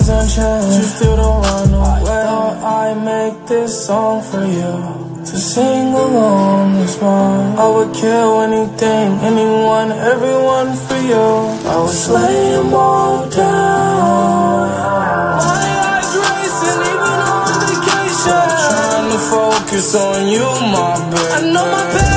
Demons unchained. You still don't run away. I make this song for you. To sing along this song. I would kill anything, anyone, everyone for you. I would slay them all down. My eyes racing, even on vacation. Trying to focus on you, my baby. I know my past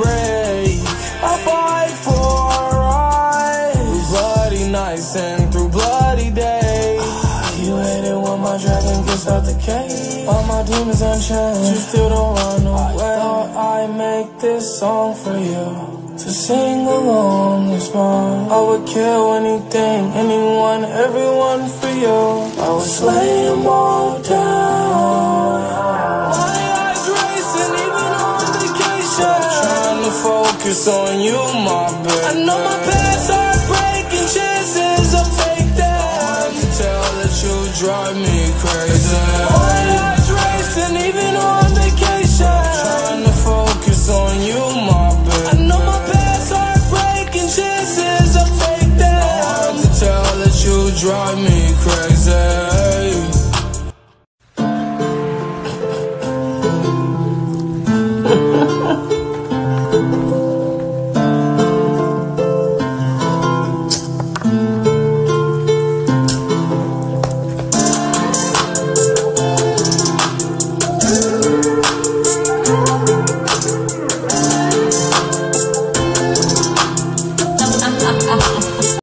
break. I fight for right through bloody nights and through bloody days. Ah, you hate it when my dragon gets out the cage. All my demons unchained. You still don't run away. Thought I make this song for you. To sing along this song. I would kill anything, anyone, everyone for you. I would slay them all down. Focus on you, my baby. I know my